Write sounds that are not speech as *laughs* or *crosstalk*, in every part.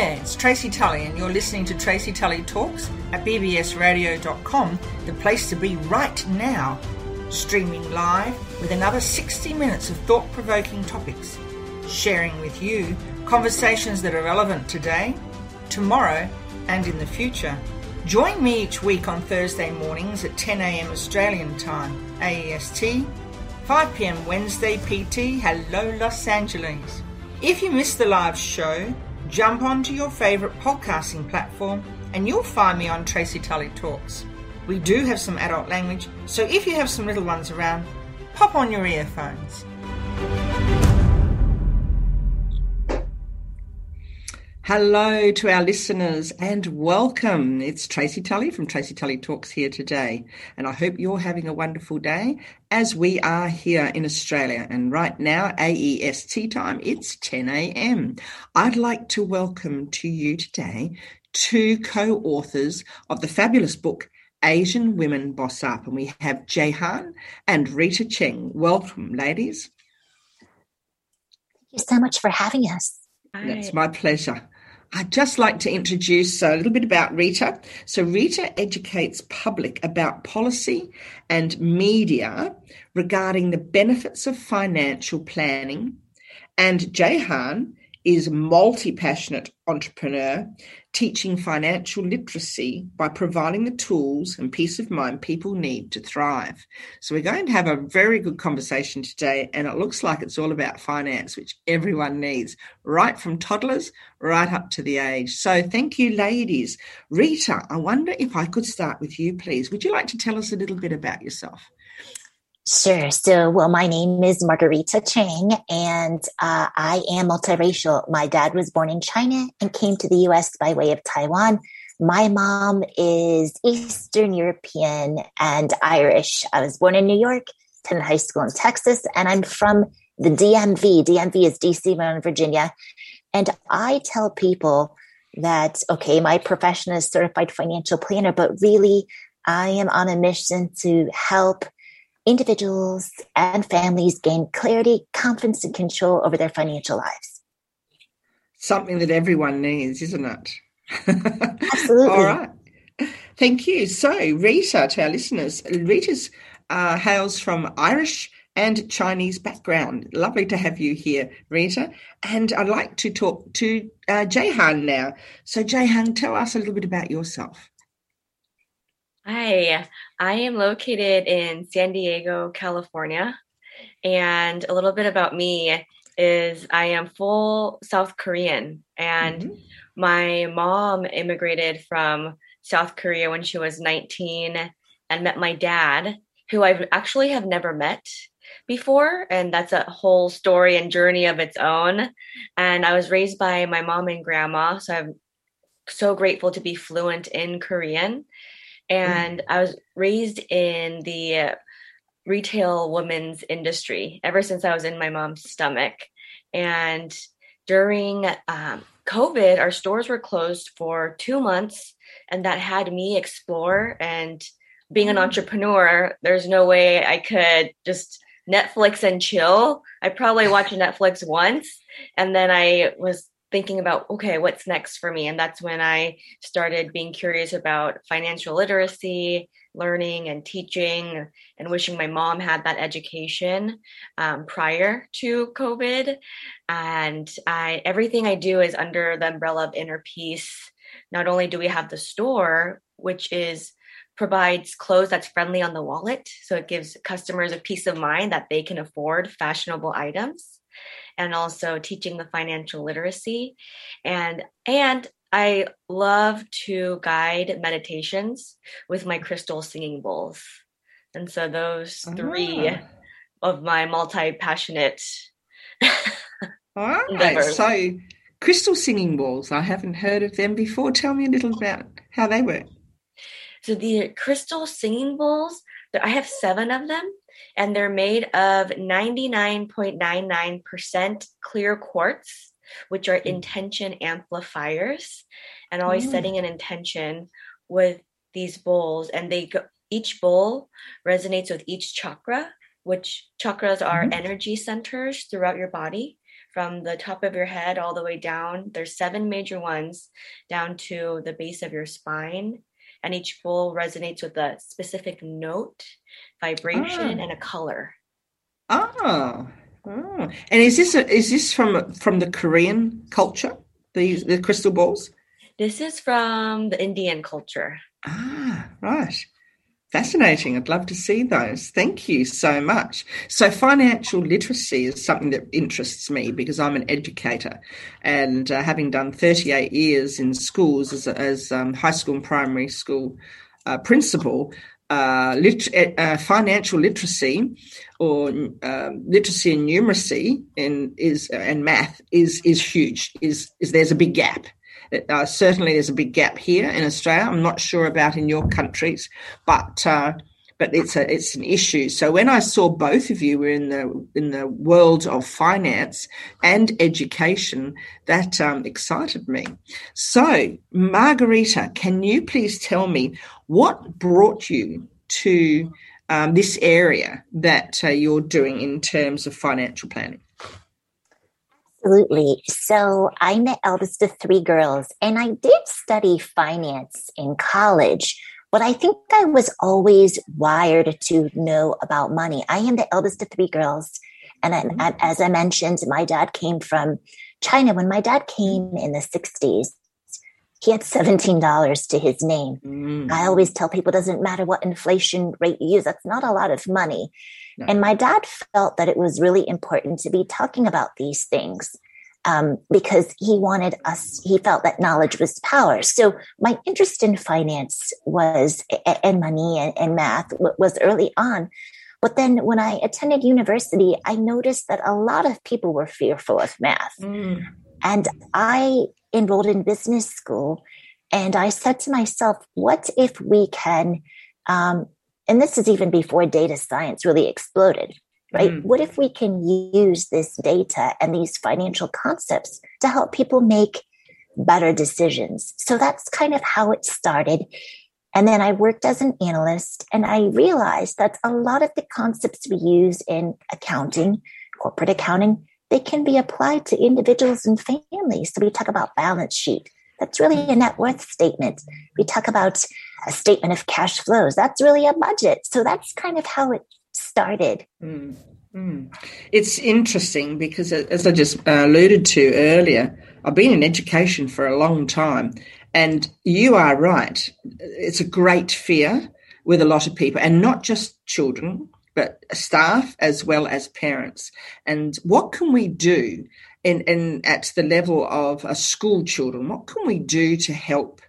there, it's Tracy Tully, and you're listening to Tracy Tully Talks at bbsradio.com, the place to be right now. Streaming live with another 60 minutes of thought provoking topics, sharing with you conversations that are relevant today, tomorrow, and in the future. Join me each week on Thursday mornings at 10 a.m. Australian Time, AEST, 5 p.m. Wednesday PT. Hello, Los Angeles. If you missed the live show, jump onto your favourite podcasting platform and you'll find me on Tracy Tully Talks. We do have some adult language, so if you have some little ones around, pop on your earphones. Hello to our listeners and welcome. It's Tracy Tully from Tracy Tully Talks here today. And I hope you're having a wonderful day as we are here in Australia. And right now, AEST time, it's 10 a.m. I'd like to welcome to you today two co authors of the fabulous book. Asian Women Boss Up, and we have Jehan and Rita Cheng. Welcome, ladies. Thank you so much for having us. That's my pleasure. I'd just like to introduce uh, a little bit about Rita. So, Rita educates public about policy and media regarding the benefits of financial planning. And Jehan is multi-passionate entrepreneur teaching financial literacy by providing the tools and peace of mind people need to thrive. So we're going to have a very good conversation today and it looks like it's all about finance which everyone needs right from toddlers right up to the age. So thank you ladies. Rita, I wonder if I could start with you please. Would you like to tell us a little bit about yourself? Sure. So, well, my name is Margarita Cheng, and uh, I am multiracial. My dad was born in China and came to the US by way of Taiwan. My mom is Eastern European and Irish. I was born in New York, attended high school in Texas, and I'm from the DMV. DMV is DC, Maryland, Virginia. And I tell people that, okay, my profession is certified financial planner, but really I am on a mission to help individuals and families gain clarity, confidence, and control over their financial lives. Something that everyone needs, isn't it? *laughs* Absolutely. All right. Thank you. So, Rita, to our listeners, Rita's uh, hails from Irish and Chinese background. Lovely to have you here, Rita. And I'd like to talk to uh, Jehan now. So, Jehan, tell us a little bit about yourself. Hi, I am located in San Diego, California. And a little bit about me is I am full South Korean. And mm-hmm. my mom immigrated from South Korea when she was 19 and met my dad, who I actually have never met before. And that's a whole story and journey of its own. And I was raised by my mom and grandma. So I'm so grateful to be fluent in Korean. Mm-hmm. and. I was raised in the retail women's industry ever since I was in my mom's stomach. And during um, COVID, our stores were closed for two months, and that had me explore. And being an mm. entrepreneur, there's no way I could just Netflix and chill. I probably watched Netflix once, and then I was thinking about okay what's next for me? And that's when i started being curious about financial literacy learning and teaching and wishing my mom had that education um, prior to covid. And i everything i do is under the umbrella of inner peace. Not only do we have the store which is provides clothes that's friendly on the wallet so it gives customers a peace of mind that they can afford fashionable items and also teaching the financial literacy and and I love to guide meditations with my crystal singing bowls. And so those three ah. of my multi-passionate All right. So crystal singing bowls, I haven't heard of them before. Tell me a little about how they work. So the crystal singing bowls, I have seven of them and they're made of 99.99% clear quartz, which are mm. intention amplifiers. And always mm. setting an intention with these bowls, and they go, each bowl resonates with each chakra, which chakras are mm. energy centers throughout your body from the top of your head all the way down. There's seven major ones down to the base of your spine. And each bowl resonates with a specific note, vibration, ah. and a color. Oh. And is this a, is this from from the Korean culture? The the crystal balls? This is from the Indian culture. Ah, right. Fascinating. I'd love to see those. Thank you so much. So, financial literacy is something that interests me because I'm an educator, and uh, having done 38 years in schools as, as um, high school and primary school uh, principal, uh, lit- uh, financial literacy or um, literacy and numeracy in, is and math is is huge. Is is there's a big gap uh, certainly, there's a big gap here in Australia. I'm not sure about in your countries, but uh, but it's a it's an issue. So when I saw both of you were in the in the world of finance and education, that um, excited me. So Margarita, can you please tell me what brought you to um, this area that uh, you're doing in terms of financial planning? Absolutely. So I'm the eldest of three girls, and I did study finance in college, but I think I was always wired to know about money. I am the eldest of three girls. And mm-hmm. as I mentioned, my dad came from China. When my dad came in the 60s, he had $17 to his name. Mm. I always tell people it doesn't matter what inflation rate you use, that's not a lot of money. And my dad felt that it was really important to be talking about these things um, because he wanted us, he felt that knowledge was power. So my interest in finance was, and money and, and math was early on. But then when I attended university, I noticed that a lot of people were fearful of math. Mm. And I enrolled in business school and I said to myself, what if we can um, and this is even before data science really exploded, right? Mm. What if we can use this data and these financial concepts to help people make better decisions? So that's kind of how it started. And then I worked as an analyst and I realized that a lot of the concepts we use in accounting, corporate accounting, they can be applied to individuals and families. So we talk about balance sheet. That's really a net worth statement. We talk about a statement of cash flows. That's really a budget. So that's kind of how it started. Mm. Mm. It's interesting because, as I just uh, alluded to earlier, I've been in education for a long time. And you are right. It's a great fear with a lot of people, and not just children, but staff as well as parents. And what can we do in, in at the level of a school children? What can we do to help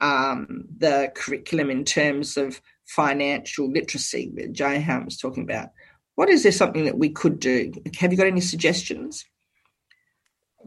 um, the curriculum in terms of financial literacy that Jayhan was talking about. What is there something that we could do? Have you got any suggestions?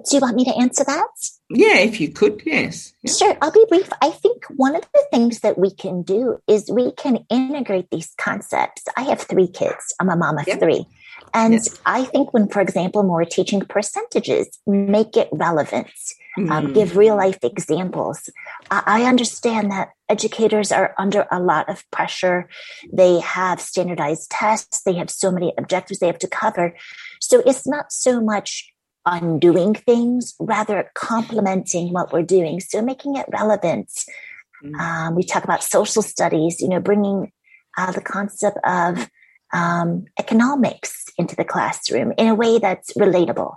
Do you want me to answer that? Yeah, if you could, yes. Yeah. Sure, I'll be brief. I think one of the things that we can do is we can integrate these concepts. I have three kids, I'm a mom of yep. three. And yes. I think when, for example, when we're teaching percentages, make it relevant, mm. um, give real life examples. I understand that educators are under a lot of pressure. They have standardized tests, they have so many objectives they have to cover. So it's not so much undoing things, rather complementing what we're doing. So making it relevant. Mm. Um, we talk about social studies, you know, bringing uh, the concept of um, economics into the classroom in a way that's relatable.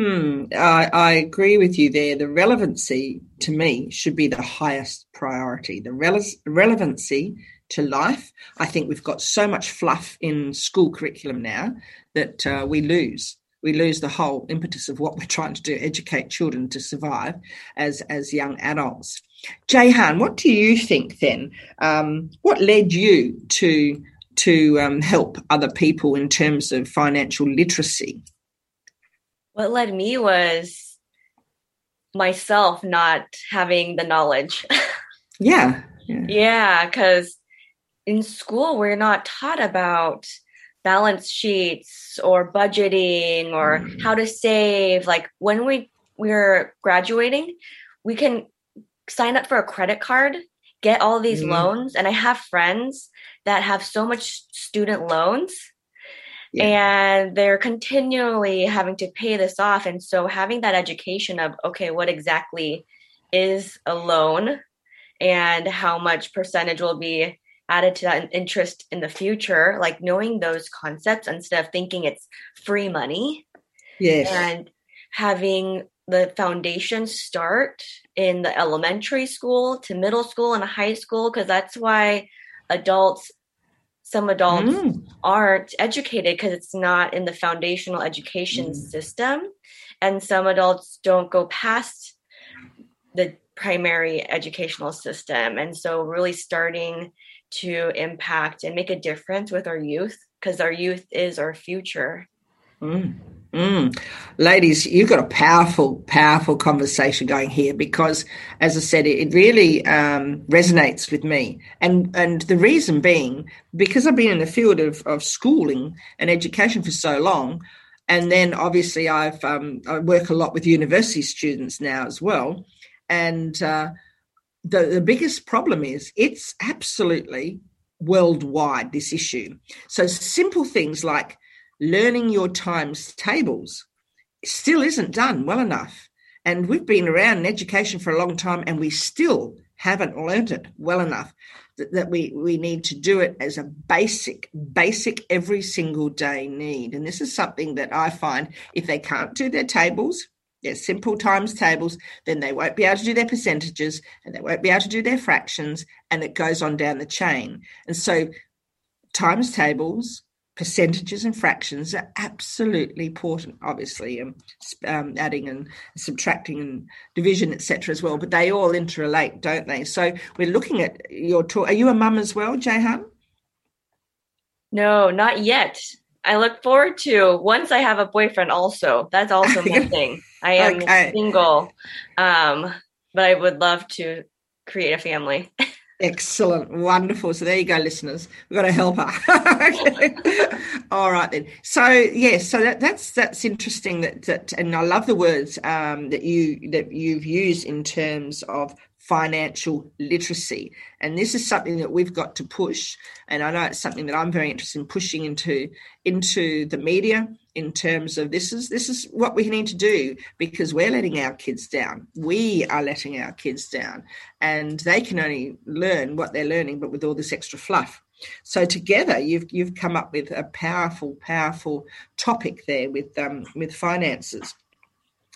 Hmm, I, I, agree with you there. The relevancy to me should be the highest priority. The rele- relevancy to life. I think we've got so much fluff in school curriculum now that uh, we lose. We lose the whole impetus of what we're trying to do: educate children to survive as as young adults. Jayhan, what do you think then? Um, what led you to to um, help other people in terms of financial literacy? What led me was myself not having the knowledge. *laughs* yeah. Yeah, because yeah, in school, we're not taught about balance sheets or budgeting or mm. how to save. Like when we we're graduating, we can sign up for a credit card, get all these mm. loans. And I have friends that have so much student loans Yeah. And they're continually having to pay this off. And so having that education of, okay, what exactly is a loan and how much percentage will be added to that interest in the future, like knowing those concepts instead of thinking it's free money. Yes. And having the foundation start in the elementary school to middle school and high school, because that's why adults some adults mm. aren't educated because it's not in the foundational education mm. system and some adults don't go past the primary educational system and so really starting to impact and make a difference with our youth because our youth is our future mm. Mm. Ladies, you've got a powerful, powerful conversation going here because, as I said, it, really um, resonates with me. And and the reason being, because I've been in the field of, of schooling and education for so long, and then obviously I've um, I work a lot with university students now as well. And uh, the, the biggest problem is it's absolutely worldwide, this issue. So simple things like learning your times tables still isn't done well enough. And we've been around in education for a long time and we still haven't learned it well enough that, that we, we need to do it as a basic, basic every single day need. And this is something that I find if they can't do their tables, their simple times tables, then they won't be able to do their percentages and they won't be able to do their fractions, and it goes on down the chain. And so, times tables, percentages and fractions are absolutely important obviously um, um, adding and subtracting and division etc as well but they all interrelate don't they? So we're looking at your talk. Are you a mum as well Jahan? no not yet. I look forward to once i have a boyfriend also. That's also my *laughs* thing. I am okay. single um, but i would love to create a family *laughs* Excellent, wonderful. So there you go, listeners. We've got to help her. All right then. So yes, yeah, so that, that's that's interesting. That, that and I love the words um, that you that you've used in terms of financial literacy. And this is something that we've got to push. And I know it's something that I'm very interested in pushing into into the media in terms of this is this is what we need to do because we're letting our kids down. We are letting our kids down. And they can only learn what they're learning, but with all this extra fluff. So together, you've you've come up with a powerful, powerful topic there with um, with finances.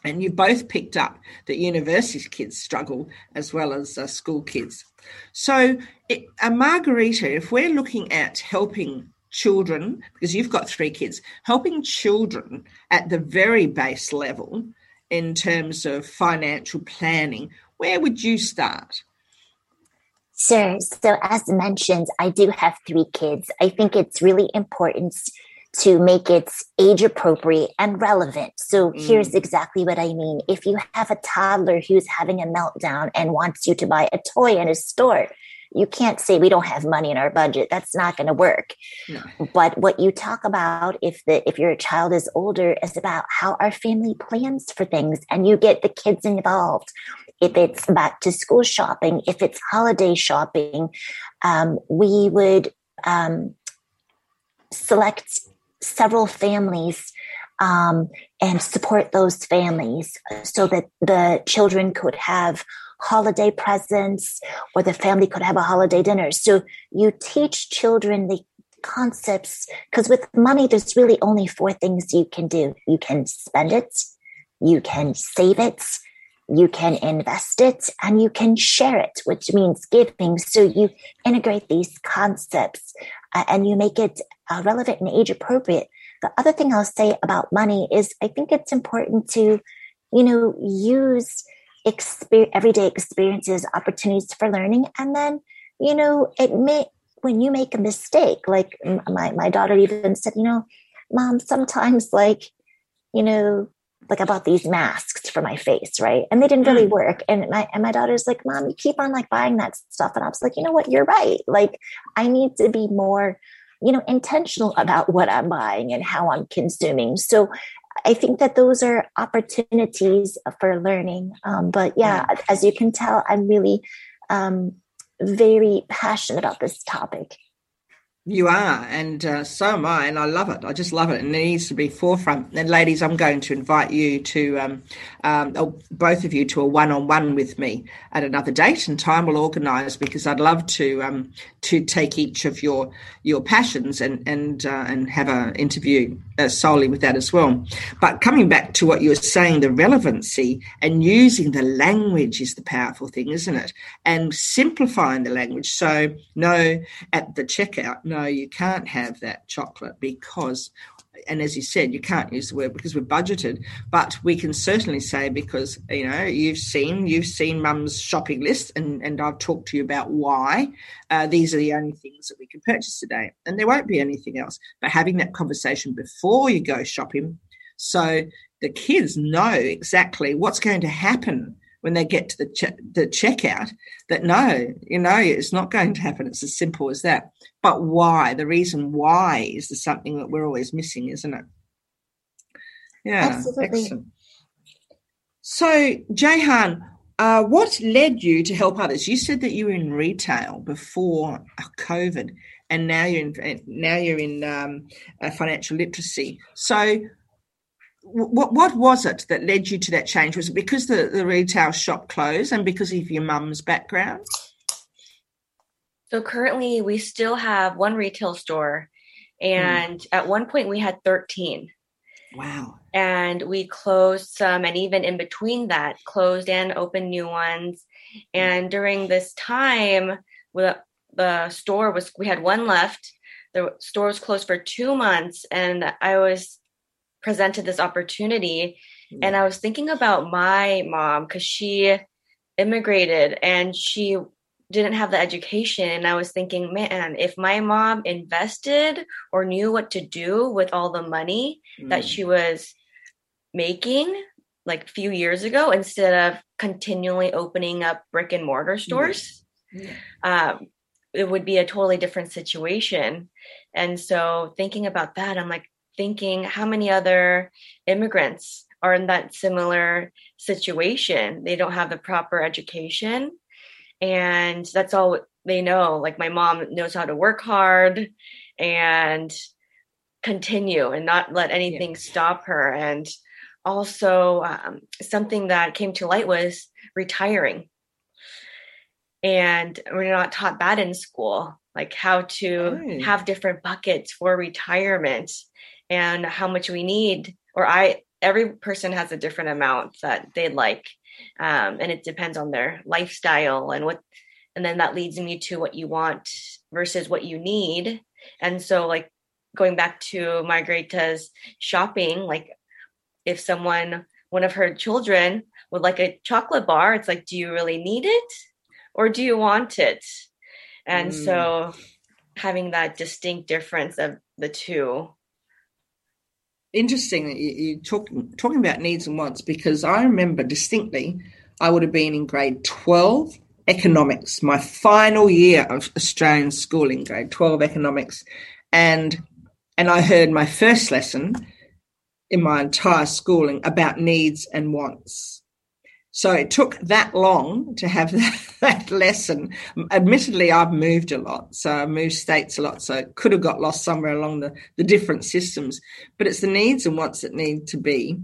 And you both picked up that university kids struggle as well as uh, school kids. So, it, uh, Margarita, if we're looking at helping children, because you've got three kids, helping children at the very base level in terms of financial planning, where would you start? Sure. So, as mentioned, I do have three kids. I think it's really important to make it age appropriate and relevant. So mm. here's exactly what I mean. If you have a toddler who's having a meltdown and wants you to buy a toy in a store, you can't say we don't have money in our budget. That's not going to work. No. But what you talk about if the if your child is older is about how our family plans for things and you get the kids involved. If it's back to school shopping, if it's holiday shopping, um, we would um, select several families um, and support those families so that the children could have holiday presents or the family could have a holiday dinner. So you teach children the concepts because with money, there's really only four things you can do you can spend it, you can save it, you can invest it, and you can share it, which means giving. So you integrate these concepts uh, and you make it uh, relevant and age appropriate. The other thing I'll say about money is I think it's important to, you know, use exper- everyday experiences, opportunities for learning. And then, you know, it may, when you make a mistake, like my, my daughter even said, you know, mom, sometimes like, you know, like I bought these masks for my face, right? And they didn't really mm. work. And my and my daughter's like, Mom, you keep on like buying that stuff. And I was like, you know what, you're right. Like I need to be more, you know, intentional about what I'm buying and how I'm consuming. So I think that those are opportunities for learning. Um, but yeah, as you can tell, I'm really um, very passionate about this topic. You are, and uh, so am I, and I love it. I just love it, and it needs to be forefront. And ladies, I'm going to invite you to, um, um, oh, both of you, to a one-on-one with me at another date and time. We'll organise because I'd love to um, to take each of your your passions and and uh, and have an interview uh, solely with that as well. But coming back to what you were saying, the relevancy and using the language is the powerful thing, isn't it? And simplifying the language. So no, at the checkout no, you can't have that chocolate because, and as you said, you can't use the word because we're budgeted, but we can certainly say because, you know, you've seen, you've seen mum's shopping list and, and I've talked to you about why uh, these are the only things that we can purchase today. And there won't be anything else. But having that conversation before you go shopping so the kids know exactly what's going to happen when they get to the che- the checkout that no, you know, it's not going to happen. It's as simple as that. But why? The reason why is the something that we're always missing, isn't it? Yeah, Absolutely. excellent. So, Jehan, uh, what led you to help others? You said that you were in retail before COVID, and now you're in now you're in um, uh, financial literacy. So, what what was it that led you to that change? Was it because the, the retail shop closed and because of your mum's background? So currently we still have one retail store and mm. at one point we had 13. Wow. And we closed some and even in between that closed and opened new ones. And during this time the, the store was we had one left. The store was closed for 2 months and I was presented this opportunity mm. and i was thinking about my mom because she immigrated and she didn't have the education and i was thinking man if my mom invested or knew what to do with all the money mm. that she was making like a few years ago instead of continually opening up brick and mortar stores yeah. um, it would be a totally different situation and so thinking about that i'm like thinking how many other immigrants are in that similar situation. They don't have the proper education. And that's all they know. Like my mom knows how to work hard and continue and not let anything yeah. stop her. And also, um, something that came to light was retiring. And we're not taught that in school, like how to have different buckets for retirement and how much we need or i every person has a different amount that they like um, and it depends on their lifestyle and what and then that leads me to what you want versus what you need. And so like going back to margarita's shopping like if someone one of her children would like a chocolate bar it's like do you really need it or do you want it? And mm. so having that distinct difference of the two interesting that you, you talk, talking about needs and wants because I remember distinctly I would have been in grade 12 economics, my final year of Australian schooling, grade 12 economics. And and I heard my first lesson in my entire schooling about needs and wants. So it took that long to have that, *laughs* that, lesson. Admittedly, I've moved a lot. So I moved states a lot. So it could have got lost somewhere along the, the different systems. But it's the needs and wants that need to be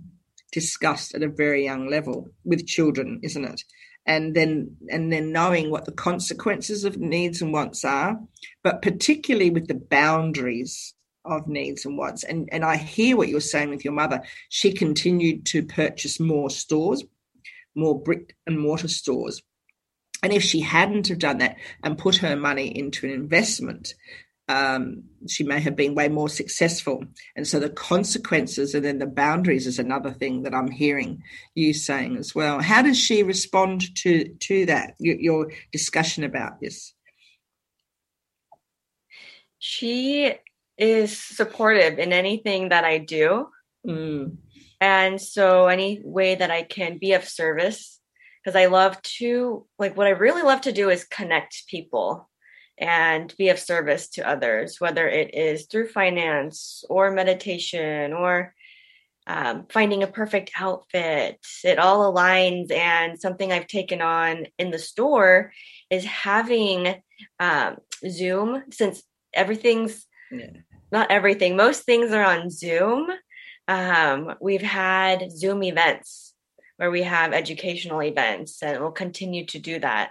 discussed at a very young level with children, isn't it? And then and then knowing what the consequences of needs and wants are, but particularly with the boundaries of needs and wants. And and I hear what you're saying with your mother. She continued to purchase more stores more brick and mortar stores. And if she hadn't have done that and put her money into an investment, um, she may have been way more successful. And so the consequences and then the boundaries is another thing that I'm hearing you saying as well. How does she respond to to that? Your, your discussion about this. She is supportive in anything that I do. Mm. And so any way that I can be of service, because I love to, like, what I really love to do is connect people and be of service to others, whether it is through finance or meditation or um, finding a perfect outfit. It all aligns. And something I've taken on in the store is having um, Zoom since everything's yeah. not everything. Most things are on Zoom. Um, we've had Zoom events where we have educational events, and we'll continue to do that.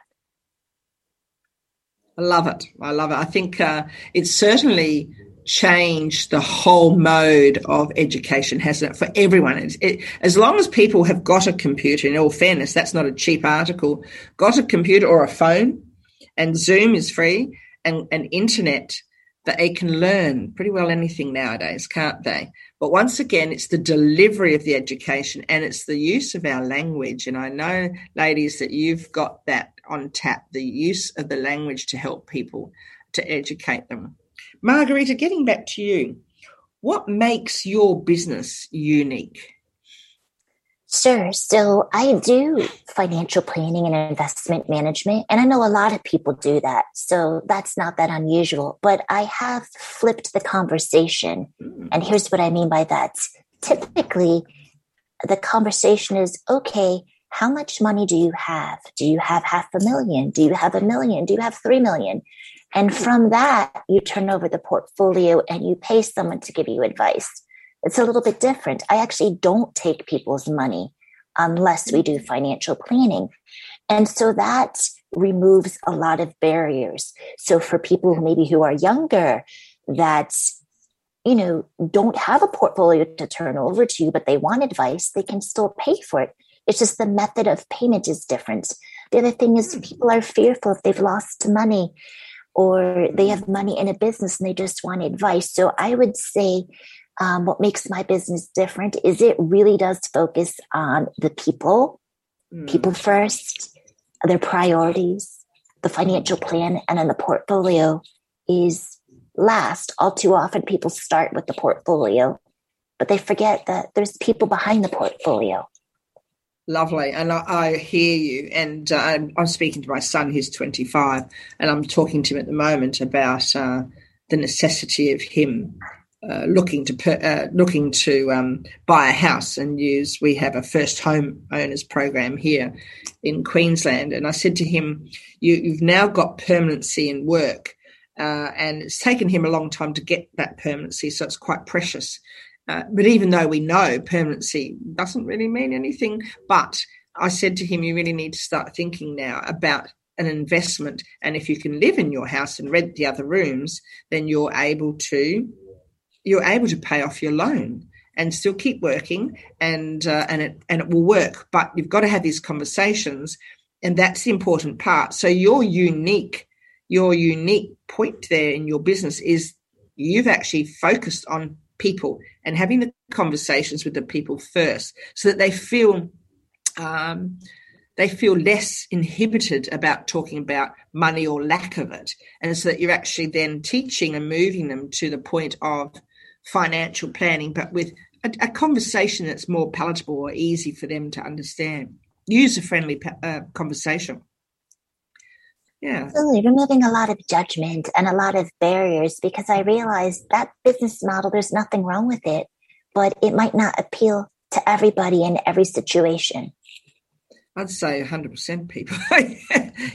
I love it. I love it. I think uh, it's certainly changed the whole mode of education, hasn't it, for everyone? It, as long as people have got a computer, in all fairness, that's not a cheap article, got a computer or a phone, and Zoom is free, and, and internet, that they can learn pretty well anything nowadays, can't they? But once again, it's the delivery of the education and it's the use of our language. And I know, ladies, that you've got that on tap the use of the language to help people to educate them. Margarita, getting back to you, what makes your business unique? Sure. So I do financial planning and investment management, and I know a lot of people do that. So that's not that unusual, but I have flipped the conversation. Mm. And here's what I mean by that. Typically, the conversation is okay, how much money do you have? Do you have half a million? Do you have a million? Do you have three million? And from that, you turn over the portfolio and you pay someone to give you advice. It's a little bit different. I actually don't take people's money unless we do mm. financial planning. And so that removes a lot of barriers. So for people maybe who are younger that you know don't have a portfolio to turn over to you but they want advice, they can still pay for it. It's just the method of payment is different. The other thing is mm. people are fearful if they've lost money or they mm. have money in a business and they just want advice. So I would say um, what makes my business different is it really does focus on the people, mm. people first, their priorities, the financial plan, and then the portfolio is last. All too often, people start with the portfolio, but they forget that there's people behind the portfolio. Lovely. And I, I hear you. And uh, I'm, I'm, speaking to my son, who's 25, and I'm talking to him at the moment about uh, the necessity of him uh, looking to per, uh, looking to um, buy a house and use. We have a first home owners program here in Queensland, and I said to him, you, have now got permanency in work." Uh, and it's taken him a long time to get that permanency, so it's quite precious. Uh, but even though we know permanency doesn't really mean anything, but I said to him, you really need to start thinking now about an investment. And if you can live in your house and rent the other rooms, then you're able to you're able to pay off your loan and still keep working and uh, and it and it will work. But you've got to have these conversations, and that's the important part. So your unique your unique point there in your business is you've actually focused on people and having the conversations with the people first so that they feel um, they feel less inhibited about talking about money or lack of it and so that you're actually then teaching and moving them to the point of financial planning but with a, a conversation that's more palatable or easy for them to understand user friendly uh, conversation yeah. Absolutely. Removing a lot of judgment and a lot of barriers because I realized that business model, there's nothing wrong with it, but it might not appeal to everybody in every situation. I'd say 100% people. *laughs*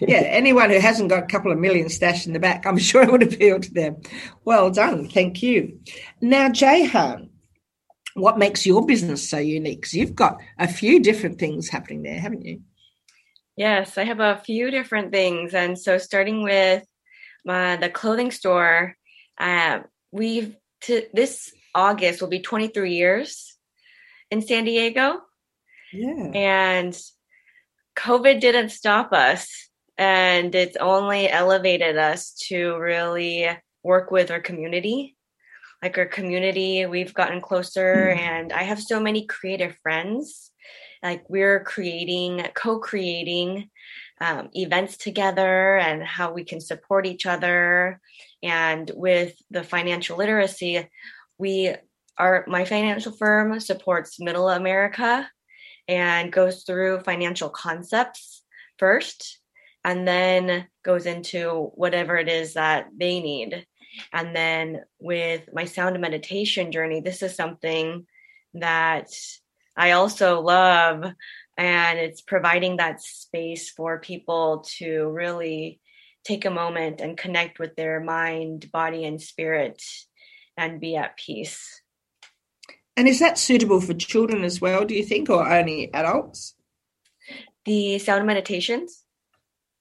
yeah, anyone who hasn't got a couple of million stashed in the back, I'm *laughs* sure it would appeal to them. Well done. Thank you. Now, Jahan, what makes your business so unique? Because you've got a few different things happening there, haven't you? Yes, I have a few different things. And so, starting with my, the clothing store, uh, we've to, this August will be 23 years in San Diego. Yeah. And COVID didn't stop us, and it's only elevated us to really work with our community. Like our community, we've gotten closer, mm. and I have so many creative friends like we're creating co-creating um, events together and how we can support each other and with the financial literacy we are my financial firm supports middle america and goes through financial concepts first and then goes into whatever it is that they need and then with my sound meditation journey this is something that I also love. And it's providing that space for people to really take a moment and connect with their mind, body, and spirit and be at peace. And is that suitable for children as well, do you think, or only adults? The sound meditations?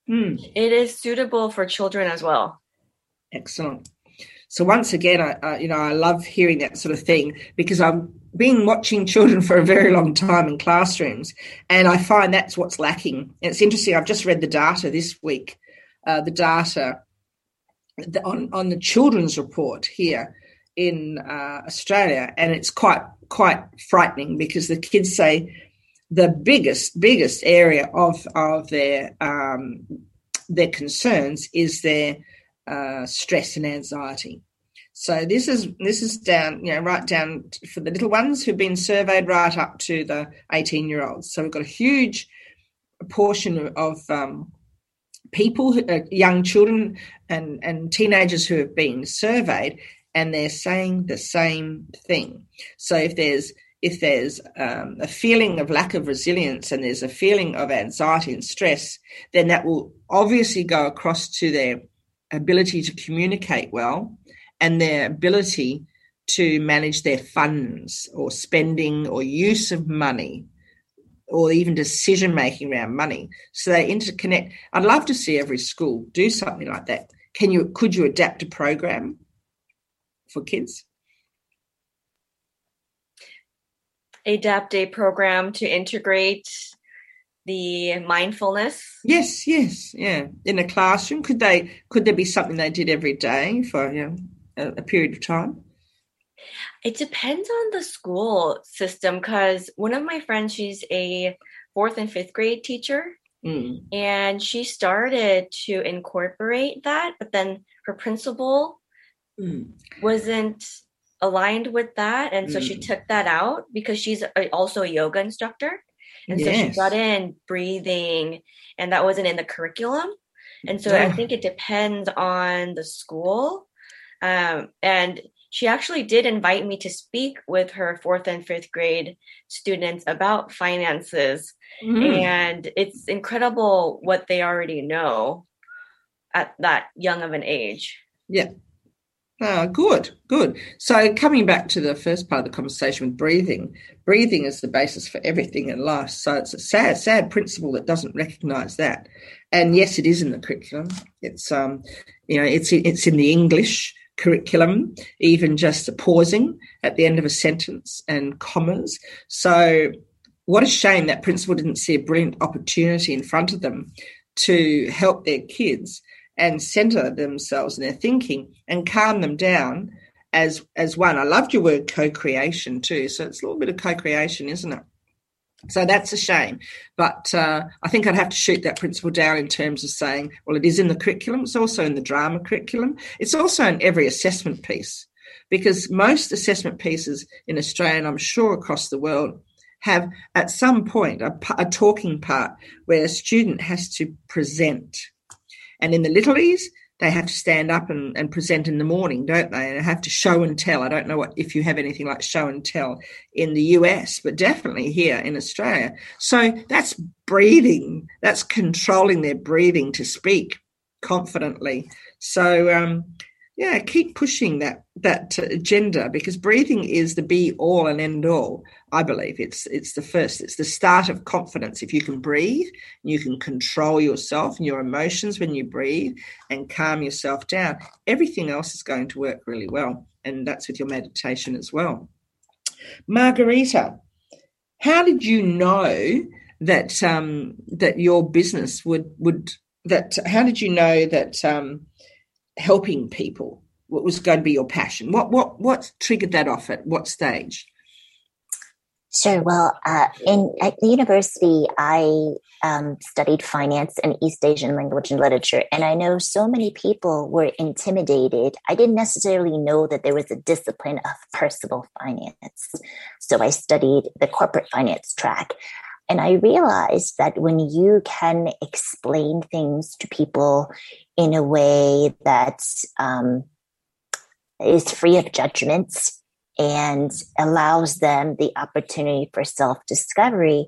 Hmm. It is suitable for children as well. Excellent. So once again, I, I, you know I love hearing that sort of thing because I've been watching children for a very long time in classrooms, and I find that's what's lacking. And it's interesting. I've just read the data this week, uh, the data on on the children's report here in uh, Australia, and it's quite quite frightening because the kids say the biggest biggest area of of their um, their concerns is their uh, stress and anxiety. So this is this is down, you know, right down for the little ones who've been surveyed, right up to the eighteen year olds. So we've got a huge portion of um, people, uh, young children, and and teenagers who have been surveyed, and they're saying the same thing. So if there's if there's um, a feeling of lack of resilience and there's a feeling of anxiety and stress, then that will obviously go across to their ability to communicate well and their ability to manage their funds or spending or use of money or even decision making around money. So they interconnect. I'd love to see every school do something like that. Can you could you adapt a program for kids? Adapt a program to integrate the mindfulness. Yes, yes, yeah. In a classroom, could they? Could there be something they did every day for you know, a, a period of time? It depends on the school system because one of my friends, she's a fourth and fifth grade teacher. Mm. And she started to incorporate that, but then her principal mm. wasn't aligned with that. And so mm. she took that out because she's also a yoga instructor. And yes. so she brought in breathing, and that wasn't in the curriculum. And so yeah. I think it depends on the school. Um, and she actually did invite me to speak with her fourth and fifth grade students about finances. Mm. And it's incredible what they already know at that young of an age. Yeah. Ah, good, good. So, coming back to the first part of the conversation with breathing, breathing is the basis for everything in life. So, it's a sad, sad principal that doesn't recognise that. And yes, it is in the curriculum. It's, um, you know, it's it's in the English curriculum, even just the pausing at the end of a sentence and commas. So, what a shame that principal didn't see a brilliant opportunity in front of them to help their kids and center themselves in their thinking and calm them down as as one. I loved your word co-creation too. So it's a little bit of co-creation, isn't it? So that's a shame. But uh, I think I'd have to shoot that principal down in terms of saying, well, it is in the curriculum. It's also in the drama curriculum. It's also in every assessment piece because most assessment pieces in Australia, and I'm sure across the world, have at some point a, a talking part where a student has to present and in the littlies, they have to stand up and, and present in the morning, don't they? And have to show and tell. I don't know what if you have anything like show and tell in the US, but definitely here in Australia. So that's breathing. That's controlling their breathing to speak confidently. So um, yeah, keep pushing that that agenda because breathing is the be all and end all. I believe it's it's the first, it's the start of confidence. If you can breathe, you can control yourself and your emotions when you breathe and calm yourself down. Everything else is going to work really well, and that's with your meditation as well. Margarita, how did you know that um, that your business would would that? How did you know that? Um, helping people what was going to be your passion what what what triggered that off at what stage Sure. Well, uh, in at the university, I um, studied finance and East Asian language and literature, and I know so many people were intimidated. I didn't necessarily know that there was a discipline of personal finance, so I studied the corporate finance track. And I realized that when you can explain things to people in a way that um, is free of judgments and allows them the opportunity for self discovery,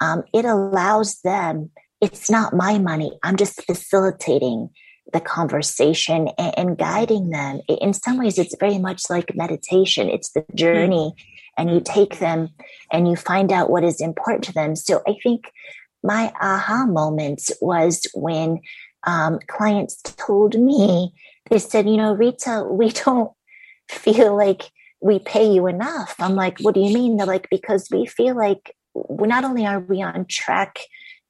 um, it allows them, it's not my money. I'm just facilitating the conversation and, and, guiding them. In some ways, it's very much like meditation. It's the journey, and you take them and you find out what is important to them. So I think my aha moment was when um, clients told me, they said, you know, Rita, we *laughs* don't feel like we pay you enough. I'm like, what do you mean? They're like, because we feel like we not only are we on track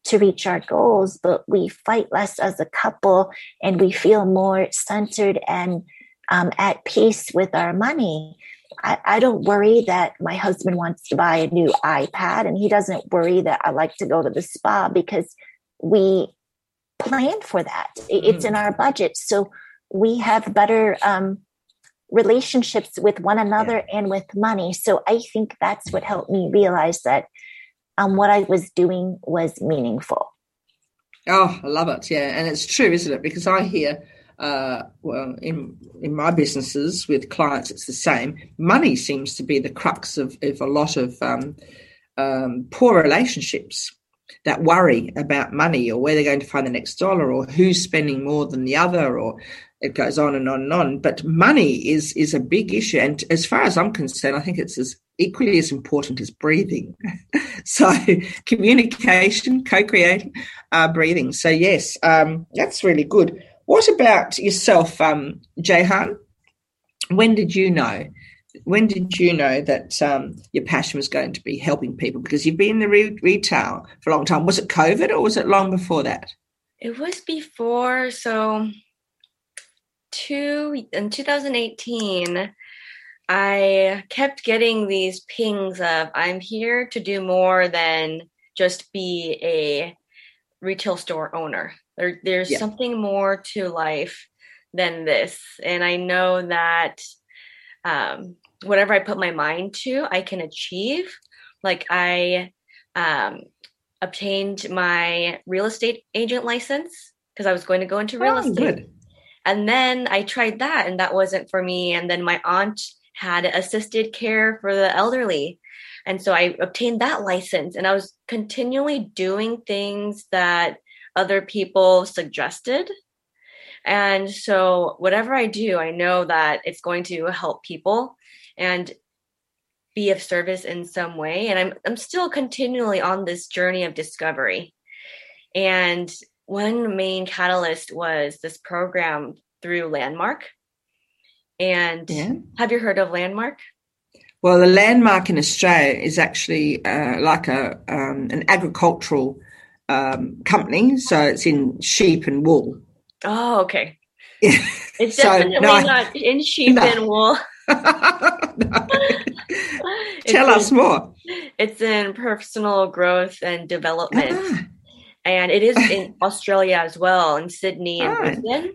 to reach our goals, but we fight less as a couple and we feel more centered and um, at peace with our money. I, I, don't worry that my husband wants to buy a new iPad and he doesn't worry that I like to go to the spa because we plan for that. It's mm. in our budget. So we have better um, relationships with one another yeah. and with money. So I think that's what helped me realize that um, what I was doing was meaningful. Oh, I love it. Yeah. And it's true, isn't it? Because I hear, uh, well, in in my businesses with clients, it's the same. Money seems to be the crux of, of a lot of um, um, poor relationships that worry about money or where they're going to find the next dollar or who's spending more than the other or it goes on and on and on. But money is is a big issue, and as far as I'm concerned, I think it's as equally as important as breathing. *laughs* so communication, co-creating, uh, breathing. So yes, um, that's really good. What about yourself, um, Jehan? When did you know? When did you know that um, your passion was going to be helping people? Because you've been in the re- retail for a long time. Was it COVID or was it long before that? It was before. So two in 2018 i kept getting these pings of i'm here to do more than just be a retail store owner there, there's yeah. something more to life than this and i know that um, whatever i put my mind to i can achieve like i um, obtained my real estate agent license because i was going to go into real oh, estate good. And then I tried that and that wasn't for me. And then my aunt had assisted care for the elderly. And so I obtained that license and I was continually doing things that other people suggested. And so whatever I do, I know that it's going to help people and be of service in some way. And I'm I'm still continually on this journey of discovery. And one main catalyst was this program through Landmark. And yeah. have you heard of Landmark? Well, the Landmark in Australia is actually uh, like a um, an agricultural um, company, so it's in sheep and wool. Oh, okay. *laughs* It's definitely so, no, not in sheep no. and wool. *laughs* Tell us in, more. It's in personal growth and development. Ah and it is in *laughs* Australia as well, in Sydney and Brisbane.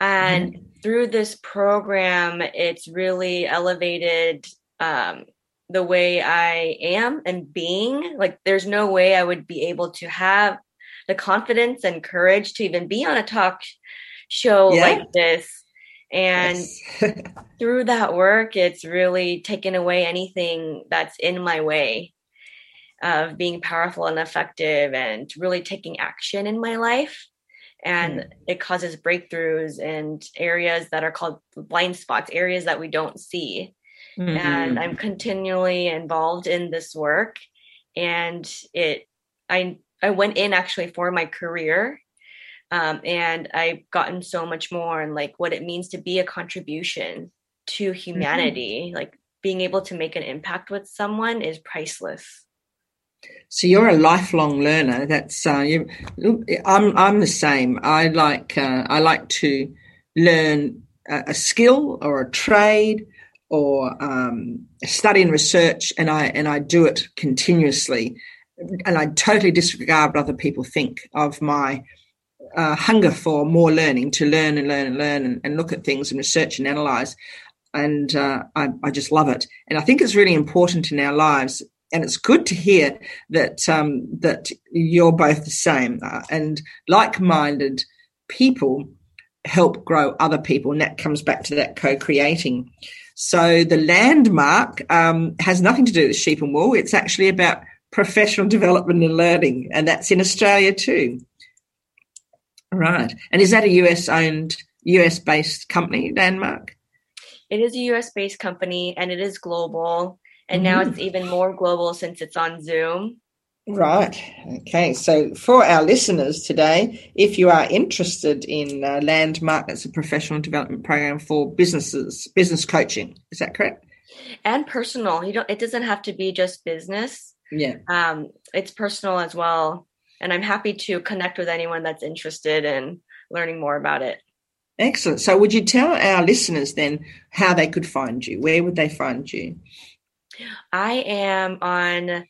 And mm-hmm. through this program, it's really elevated um, the way I am and being. Like, there's no way I would be able to have the confidence and courage to even be on a talk show yeah. like this. And yes. *laughs* through that work, it's really taken away anything that's in my way of being powerful and effective and really taking action in my life and mm. it causes breakthroughs and areas that are called blind spots areas that we don't see mm-hmm. and i'm continually involved in this work and it i i went in actually for my career um, and i've gotten so much more and like what it means to be a contribution to mm-hmm. humanity mm-hmm. like being able to make an impact with someone is priceless so you're a lifelong learner. That's uh, you, I'm. I'm the same. I like. Uh, I like to learn a, a, skill or a trade or um, study and research, and I and I do it continuously. And I totally disregard what other people think of my uh, hunger for more learning, to learn and learn and learn and, and look at things and research and analyze. And uh, I, I just love it. And I think it's really important in our lives and it's good to hear that um, that you're both the same uh, and like-minded people help grow other people, and that comes back to that co-creating. So the landmark um, has nothing to do with sheep and wool. It's actually about professional *laughs* development and learning, and that's in Australia too. Right. And is that a US owned, US based company, Landmark? It is a US based company and it is global. And now it's even more global since it's on Zoom. Right. Okay. So, for our listeners today, if you are interested in uh, Landmark, it's a professional development program for businesses, business coaching. Is that correct? And personal. You don't. It doesn't have to be just business. Yeah. Um, it's personal as well, and I'm happy to connect with anyone that's interested in learning more about it. Excellent. So, would you tell our listeners then how they could find you? Where would they find you? I am on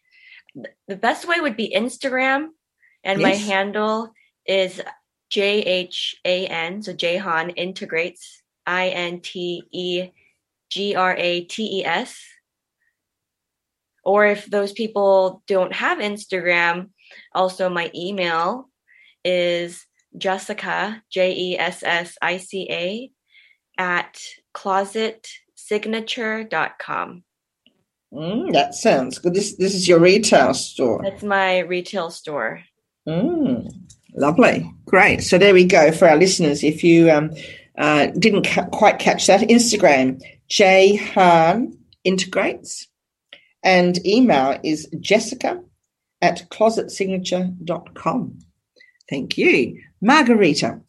the best way would be Instagram, and yes. my handle is J H A N, so Jahan integrates I N T E G R A T E S. Or if those people don't have Instagram, also my email is Jessica, J E S S I C A, at closetsignature.com. Mm, that sounds good. This this is your retail store. That's my retail store. Mm, lovely, great. So there we go for our listeners. If you um, uh, didn't ca- quite catch that, Instagram J Han integrates, and email is Jessica at closetsignature.com. Thank you, Margarita.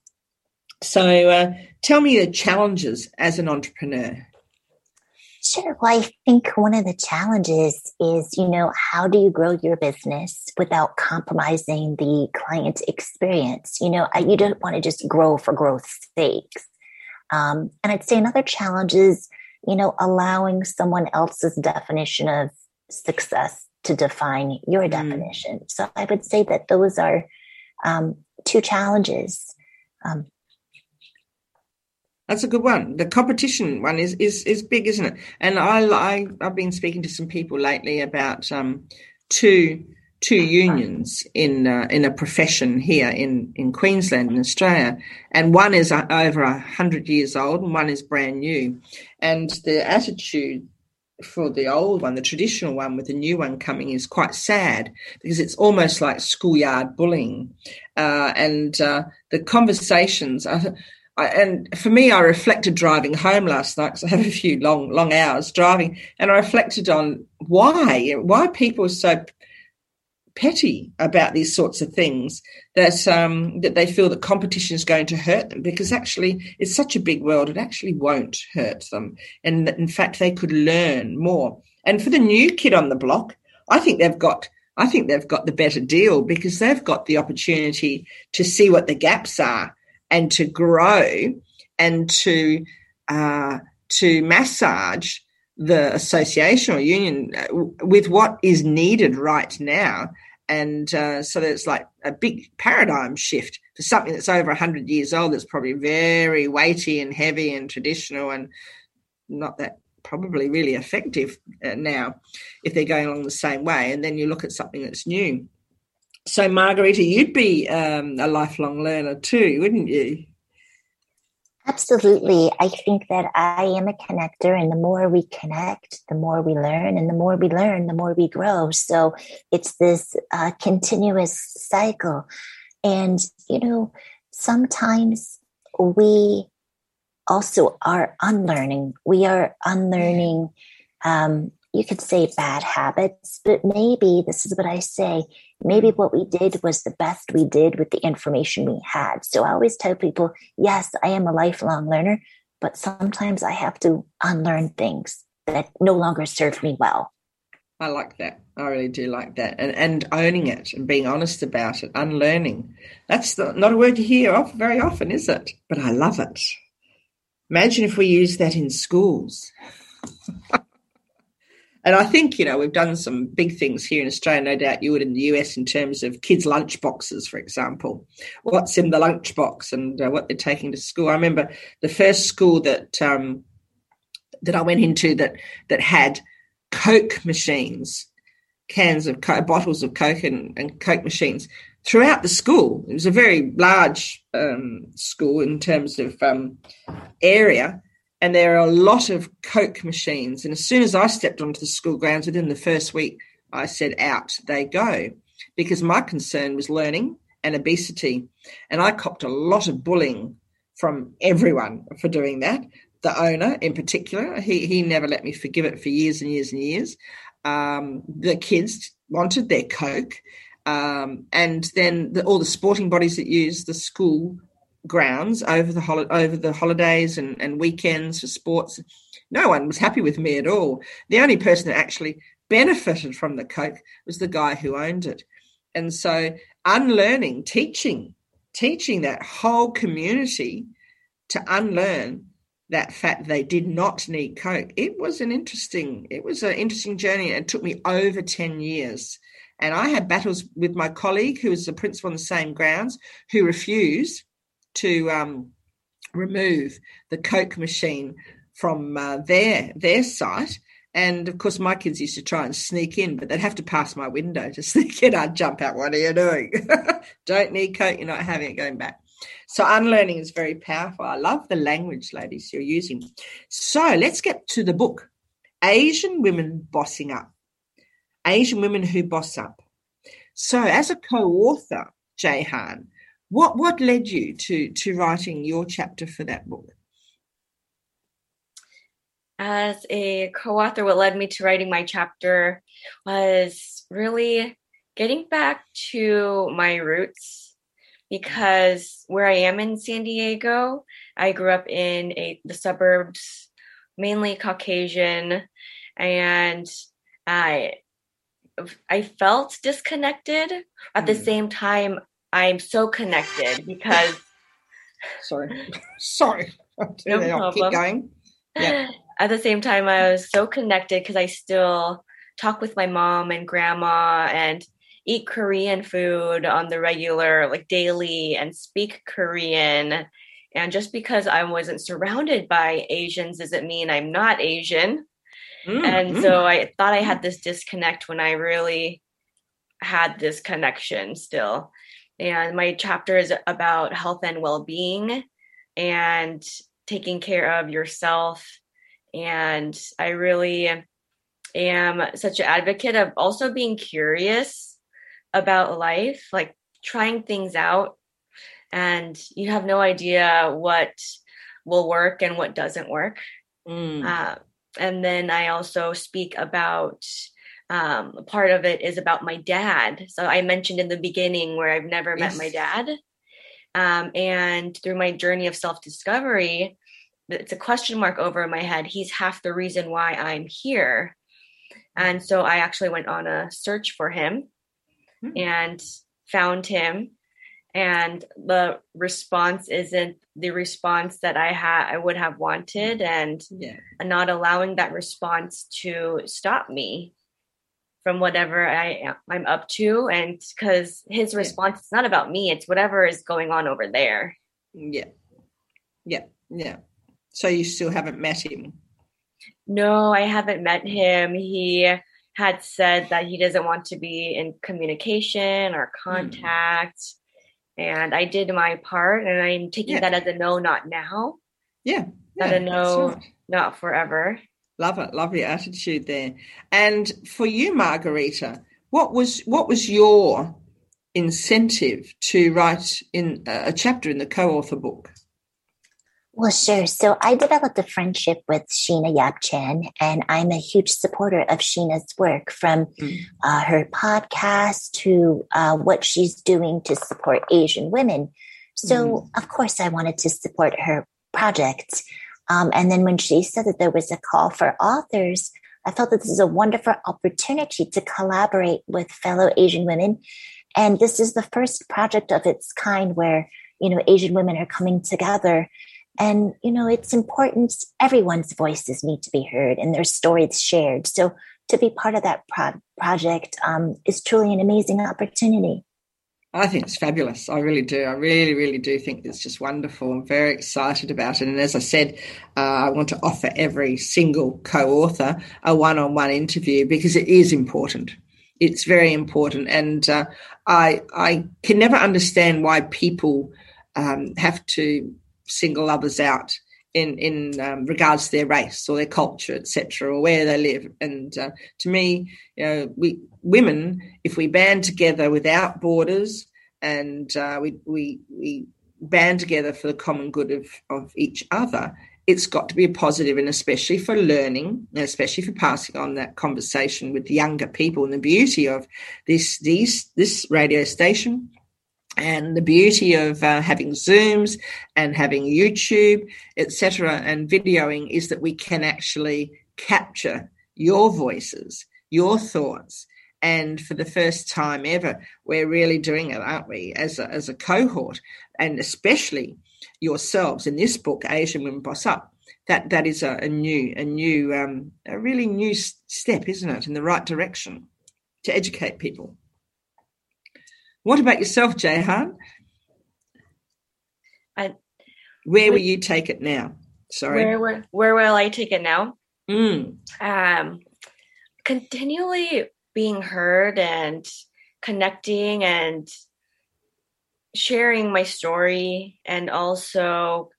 So uh, tell me the challenges as an entrepreneur. Sure. Well, I think one of the challenges is, you know, how do you grow your business without compromising the client experience? You know, you don't want to just grow for growth's sake. Um, and I'd say another challenge is, you know, allowing someone else's definition of success to define your mm. definition. So I would say that those are um, two challenges. Um, that's a good one. The competition one is is is big, isn't it? And I, I I've been speaking to some people lately about um, two two unions in uh, in a profession here in in Queensland in Australia, and one is over a hundred years old, and one is brand new. And the attitude for the old one, the traditional one, with the new one coming, is quite sad because it's almost like schoolyard bullying, uh, and uh, the conversations. Are, I, and for me, I reflected driving home last night because I have a few long, long hours driving, and I reflected on why, why people are so petty about these sorts of things that um, that they feel that competition is going to hurt them because actually it's such a big world it actually won't hurt them. And in fact they could learn more. And for the new kid on the block I think they've got I think they've got the better deal because they've got the opportunity to see what the gaps are and to grow and to uh, to massage the association or union uh, with what is needed right now. And uh, so it's like a big paradigm shift for something that's over 100 years old that's probably very weighty and heavy and traditional and not that probably really effective uh, now if they're going along the same way. And then you look at something that's new. So, Margarita, you'd be um, a lifelong learner too, wouldn't you? Absolutely. I think that I am a connector, and the more we connect, the more we learn, and the more we learn, the more we grow. So it's this uh, continuous cycle. And, you know, sometimes we also are unlearning. We are unlearning um, you could say bad habits, but maybe this is what I say. Maybe mm. what we did was the best we did with the information we had. So I always tell people, yes, I am a lifelong learner, but sometimes I have to unlearn things that no longer serve me well. I like that. I really do like that. And and owning it and being honest about it, unlearning. That's the, not a word you hear off very often, is it? But I love it. Imagine if we use that in schools. *laughs* And I think, you know, we've done some big things here in Australia, no doubt you would in the US in terms of kids' lunch boxes, for example. What's in the lunchbox and uh, what they're taking to school. I remember the first school that um, that I went into that that had Coke machines, cans of Coke, bottles of Coke and, and Coke machines throughout the school. It was a very large um, school in terms of um, area and there are a lot of Coke machines. And as soon as I stepped onto the school grounds within the first week, I said, out they go. Because my concern was learning and obesity. And I copped a lot of bullying from everyone for doing that. The owner, in particular, he, he never let me forgive it for years and years and years. Um, the kids wanted their Coke. Um, and then the, all the sporting bodies that use the school grounds over the over the holidays and, and weekends for sports. No one was happy with me at all. The only person that actually benefited from the Coke was the guy who owned it. And so unlearning, teaching, teaching that whole community to unlearn that fact they did not need Coke. It was an interesting, it was an interesting journey. It took me over 10 years. And I had battles with my colleague who was the principal on the same grounds who refused to um, remove the Coke machine from uh, their their site. And of course, my kids used to try and sneak in, but they'd have to pass my window to *laughs* sneak in. I'd jump out. What are you doing? *laughs* Don't need Coke. You're not having it going back. So unlearning is very powerful. I love the language, ladies, you're using. So let's get to the book Asian Women Bossing Up. Asian Women Who Boss Up. So, as a co author, Jahan, what what led you to to writing your chapter for that book? As a co-author, what led me to writing my chapter was really getting back to my roots because where I am in San Diego, I grew up in a, the suburbs, mainly Caucasian, and I I felt disconnected. At the mm. same time, I'm so connected because. *laughs* Sorry, *laughs* sorry. No problem. Keep going. Yeah. At the same time, I was so connected because I still talk with my mom and grandma and eat Korean food on the regular, like daily, and speak Korean. And just because I wasn't surrounded by Asians doesn't mean I'm not Asian. Mm, and mm. so I thought I had this disconnect when I really had this connection still and my chapter is about health and well-being and taking care of yourself. And i really am such an advocate of also being curious about life like trying things out. And you have no idea what will work and what doesn't work. Mm. uh, and then i also speak about um, part of it is about my dad. So I mentioned in the beginning where I've never yes. met my dad. Um, and through my journey of self discovery, it's a question mark over my head. He's half the reason why I'm here. And so I actually went on a search for him mm-hmm. and found him. And the response isn't the response that I had I would have wanted and yeah. not allowing that response to stop me from whatever I I'm up to, and because his response yeah. is not about me, it's whatever is going on over there. Yeah, yeah, yeah. So you still haven't met him? No, I haven't met him. He had said that he doesn't want to be in communication or hmm. contact. Mm. And I did my part, and I'm taking yeah. that as a no, not now. Yeah, yeah not a no, not forever. Love it. Love your attitude there. And for you, Margarita, what was what was your incentive to write in a chapter in the co-author book? Well, sure. So I developed a friendship with Sheena Yap Chan, and I'm a huge supporter of Sheena's work from mm. uh, her podcast to uh, what she's doing to support Asian women. So, mm. of course, I wanted to support her project. Um, and then when she said that there was a call for authors, I felt that this is a wonderful opportunity to collaborate with fellow Asian women. And this is the first project of its kind where, you know, Asian women are coming together. And, you know, it's important. Everyone's voices need to be heard and their stories shared. So to be part of that pro- project um, is truly an amazing opportunity. I think it's fabulous. I really do. I really, really do think it's just wonderful. I'm very excited about it. And as I said, uh, I want to offer every single co author a one on one interview because it is important. It's very important. And uh, I, I can never understand why people um, have to single others out in in um, regards to their race or their culture, etc., or where they live. And uh, to me, you know, we women, if we band together without borders, and uh, we we we band together for the common good of of each other, it's got to be a positive and especially for learning and especially for passing on that conversation with younger people and the beauty of this these this radio station and the beauty of uh, having zooms and having youtube etc and videoing is that we can actually capture your voices your thoughts and for the first time ever we're really doing it aren't we as a, as a cohort and especially yourselves in this book, Asian Women Boss Up. That that is a, a new, a new, um, a really new step, isn't it, in the right direction to educate people. What about yourself, Jahan? I, where will you take it now? Sorry. Where, where, where will I take it now? Mm. Um, continually being heard and connecting and sharing my story and also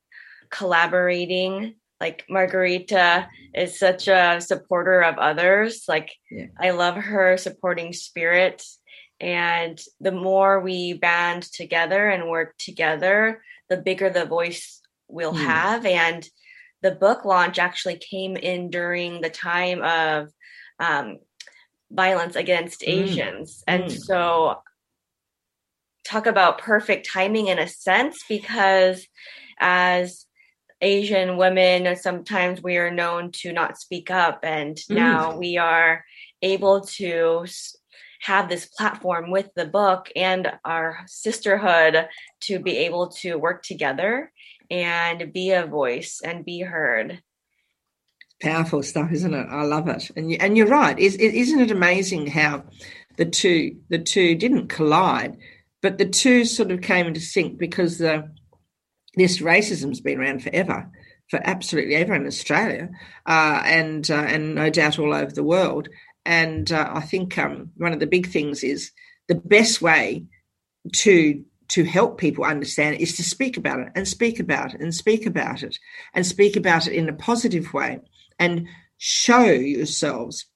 collaborating like margarita is such a supporter of others like yeah. i love her supporting spirit and the more we band together and work together the bigger the voice we'll mm. have and the book launch actually came in during the time of um, violence against mm. asians and mm. so talk about perfect timing in a sense because as Asian women, sometimes we are known to not speak up, and mm. now we are able to have this platform with the book and our sisterhood to be able to work together and be a voice and be heard. Powerful stuff, isn't it? I love it, and and you're right. Is, isn't it amazing how the two the two didn't collide? But the two sort of came into sync because the, this racism's been around forever, for absolutely everyone in Australia, uh, and uh, and no doubt all over the world. And uh, I think um, one of the big things is the best way to to help people understand it is to speak about it and speak about it and speak about it and speak about it in a positive way and show yourselves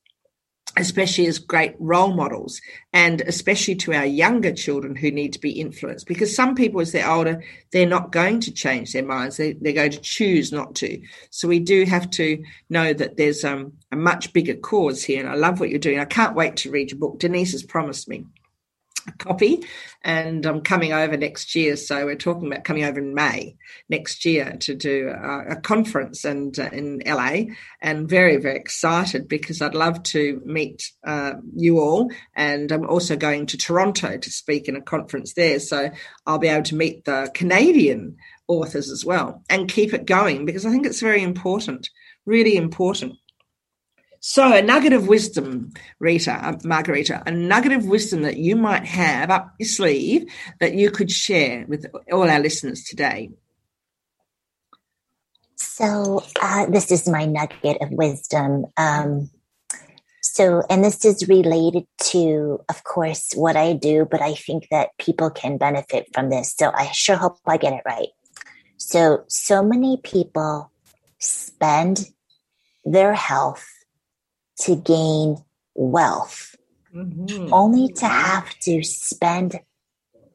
especially as great role models and especially to our younger children who need to be influenced. Because some people as they're older they're not going to change their minds. They, are going to choose not to. So we do have to know that there's um, a much bigger cause here and i love what you're doing. I can't wait to read your book. Denise has promised me copy and I'm coming over next year. So we're talking about coming over in May next year to do a, a conference and uh, in LA and very, very excited because I'd love to meet uh, you all. And I'm also going to Toronto to speak in a conference there. So I'll be able to meet the Canadian authors as well and keep it going because I think it's very important, really important so, a nugget of wisdom, Rita, uh, Margarita, a nugget of wisdom that you might have up your sleeve that you could share with all our listeners today. So, uh, this is my nugget of wisdom. Um, so, and this is related to, of course, what I do, but I think that people can benefit from this. So, I sure hope I get it right. So, so many people spend their health to gain wealth, mm-hmm. only to have to spend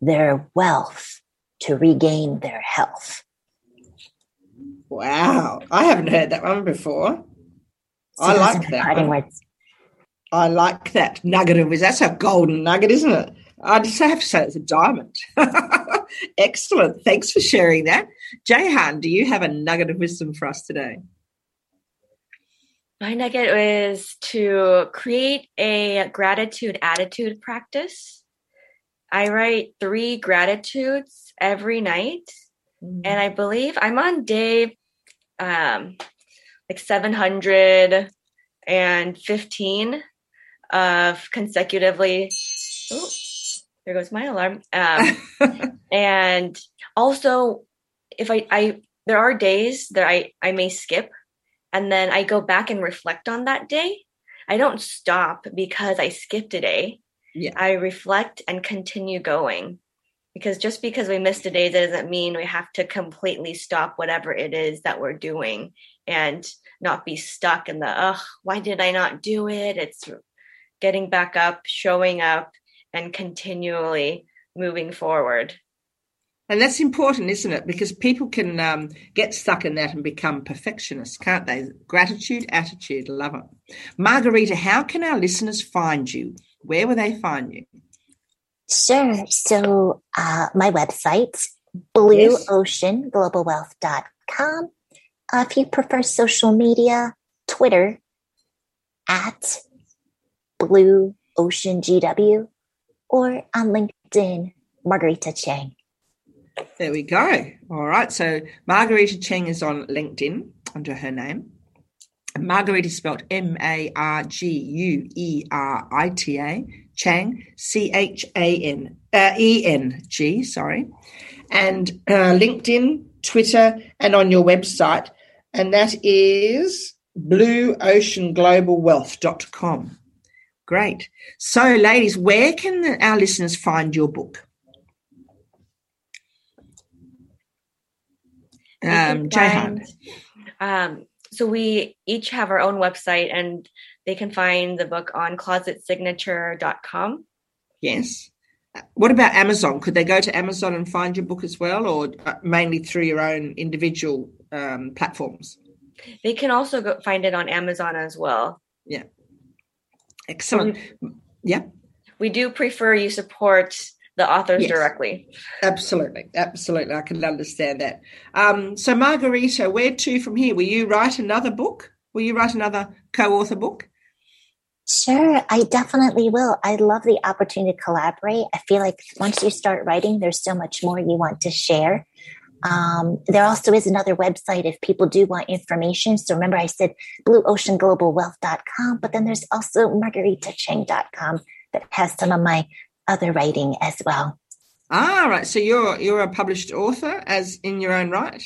their wealth to regain their health. Wow, I haven't heard that one before. So I like that. One. I like that nugget of wisdom. that's a golden nugget, isn't it? I just have to say it's a diamond. *laughs* Excellent. Thanks for sharing that. Jahan, do you have a nugget of wisdom for us today? My nugget is to create a gratitude attitude practice. I write three gratitudes every night. Mm-hmm. And I believe I'm on day um, like 715 of consecutively. Oh, there goes my alarm. Um, *laughs* and also, if I, I, there are days that I, I may skip and then I go back and reflect on that day. I don't stop because I skipped a day. Yeah. I reflect and continue going. Because just because we missed a day doesn't mean we have to completely stop whatever it is that we're doing and not be stuck in the, ugh, why did I not do it? It's getting back up, showing up, and continually moving forward. And that's important, isn't it? Because people can um, get stuck in that and become perfectionists, can't they? Gratitude, attitude, love it. Margarita, how can our listeners find you? Where will they find you? Sure. So uh, my website, blueoceanglobalwealth.com. Uh, if you prefer social media, Twitter at Blue Ocean GW or on LinkedIn, Margarita Cheng. There we go. All right. So Margarita Cheng is on LinkedIn under her name. Margarita is spelled M A R G U E R I T A. Cheng, C H A N uh, E N G. Sorry, and uh, LinkedIn, Twitter, and on your website, and that is blueoceanglobalwealth.com. Great. So, ladies, where can our listeners find your book? Um, find, um, so we each have our own website and they can find the book on closetsignature.com. Yes. What about Amazon? Could they go to Amazon and find your book as well, or uh, mainly through your own individual um, platforms? They can also go find it on Amazon as well. Yeah. Excellent. We, yeah. We do prefer you support the authors yes, directly. Absolutely, absolutely. I can understand that. Um, so, Margarita, where to from here? Will you write another book? Will you write another co-author book? Sure, I definitely will. I love the opportunity to collaborate. I feel like once you start writing, there's so much more you want to share. Um, there also is another website if people do want information. So remember, I said blueoceanglobalwealth.com, but then there's also margaritacheng.com that has some of my other writing as well. Ah, right. So you're you're a published author, as in your own right.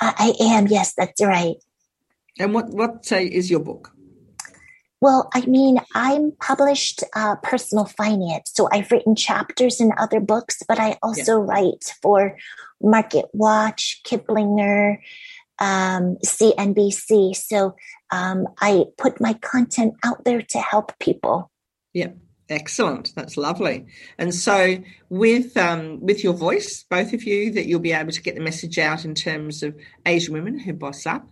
I am. Yes, that's right. And what what uh, is your book? Well, I mean, I'm published uh, personal finance, so I've written chapters in other books, but I also yeah. write for Market Watch, Kiplinger, um, CNBC. So um, I put my content out there to help people. Yeah. Excellent. That's lovely. And so, with um, with your voice, both of you, that you'll be able to get the message out in terms of Asian women who boss up,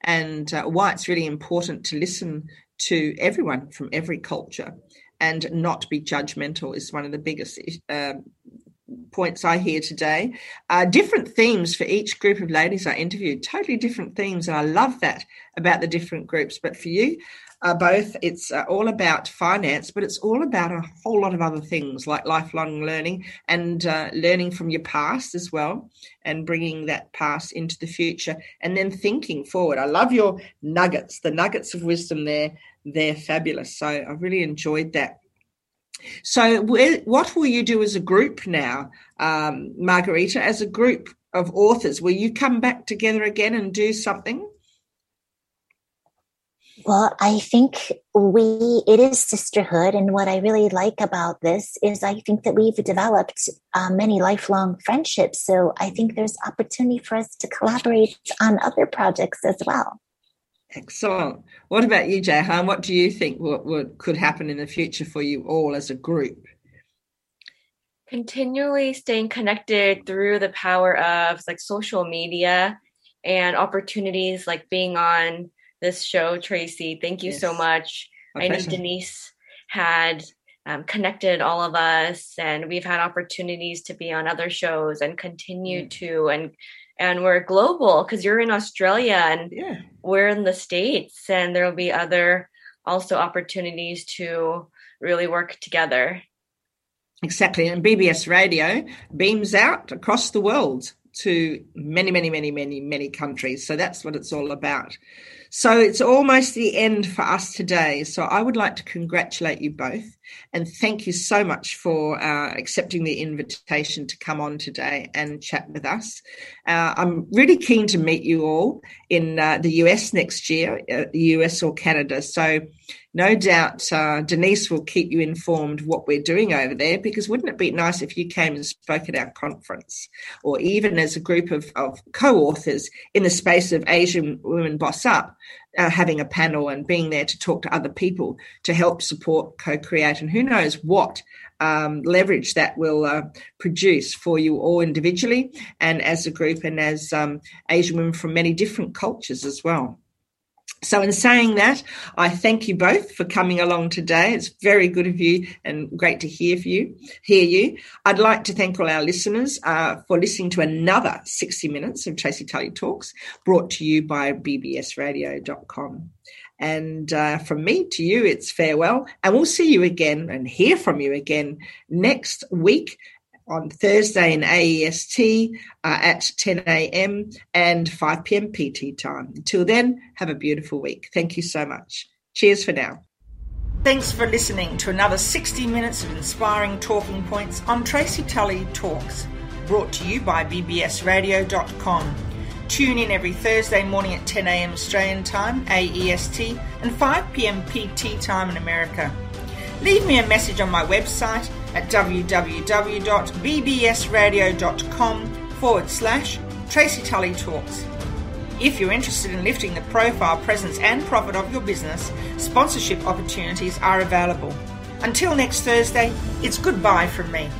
and uh, why it's really important to listen to everyone from every culture and not be judgmental is one of the biggest uh, points I hear today. Uh, different themes for each group of ladies I interviewed, totally different themes, and I love that about the different groups. But for you, uh, both. It's uh, all about finance, but it's all about a whole lot of other things like lifelong learning and uh, learning from your past as well, and bringing that past into the future, and then thinking forward. I love your nuggets, the nuggets of wisdom there. They're fabulous. So I really enjoyed that. So, what will you do as a group now, um, Margarita? As a group of authors, will you come back together again and do something? Well, I think we, it is sisterhood. And what I really like about this is I think that we've developed uh, many lifelong friendships. So I think there's opportunity for us to collaborate on other projects as well. Excellent. What about you, Jahan? What do you think what, what could happen in the future for you all as a group? Continually staying connected through the power of like social media and opportunities like being on this show, Tracy. Thank you yes. so much. My I know Denise had um, connected all of us, and we've had opportunities to be on other shows and continue mm. to. And and we're global because you're in Australia and yeah. we're in the states, and there will be other also opportunities to really work together. Exactly, and BBS Radio beams out across the world to many, many, many, many, many countries. So that's what it's all about. So it's almost the end for us today. So I would like to congratulate you both and thank you so much for uh, accepting the invitation to come on today and chat with us. Uh, I'm really keen to meet you all in uh, the US next year, uh, the US or Canada. So no doubt uh, Denise will keep you informed what we're doing over there because wouldn't it be nice if you came and spoke at our conference or even as a group of, of co authors in the space of Asian Women Boss Up? Uh, having a panel and being there to talk to other people to help support, co create, and who knows what um, leverage that will uh, produce for you all individually and as a group and as um, Asian women from many different cultures as well. So, in saying that, I thank you both for coming along today. It's very good of you and great to hear you. Hear you. I'd like to thank all our listeners uh, for listening to another 60 minutes of Tracy Tully Talks, brought to you by bbsradio.com. And uh, from me to you, it's farewell. And we'll see you again and hear from you again next week on Thursday in AEST uh, at 10 a.m. and 5 p.m. PT time. Until then, have a beautiful week. Thank you so much. Cheers for now. Thanks for listening to another 60 minutes of inspiring talking points on Tracy Tully Talks, brought to you by bbsradio.com. Tune in every Thursday morning at 10 a.m. Australian time, AEST, and 5 p.m. PT time in America. Leave me a message on my website at www.bbsradio.com forward slash Tracy Tully Talks. If you're interested in lifting the profile, presence, and profit of your business, sponsorship opportunities are available. Until next Thursday, it's goodbye from me.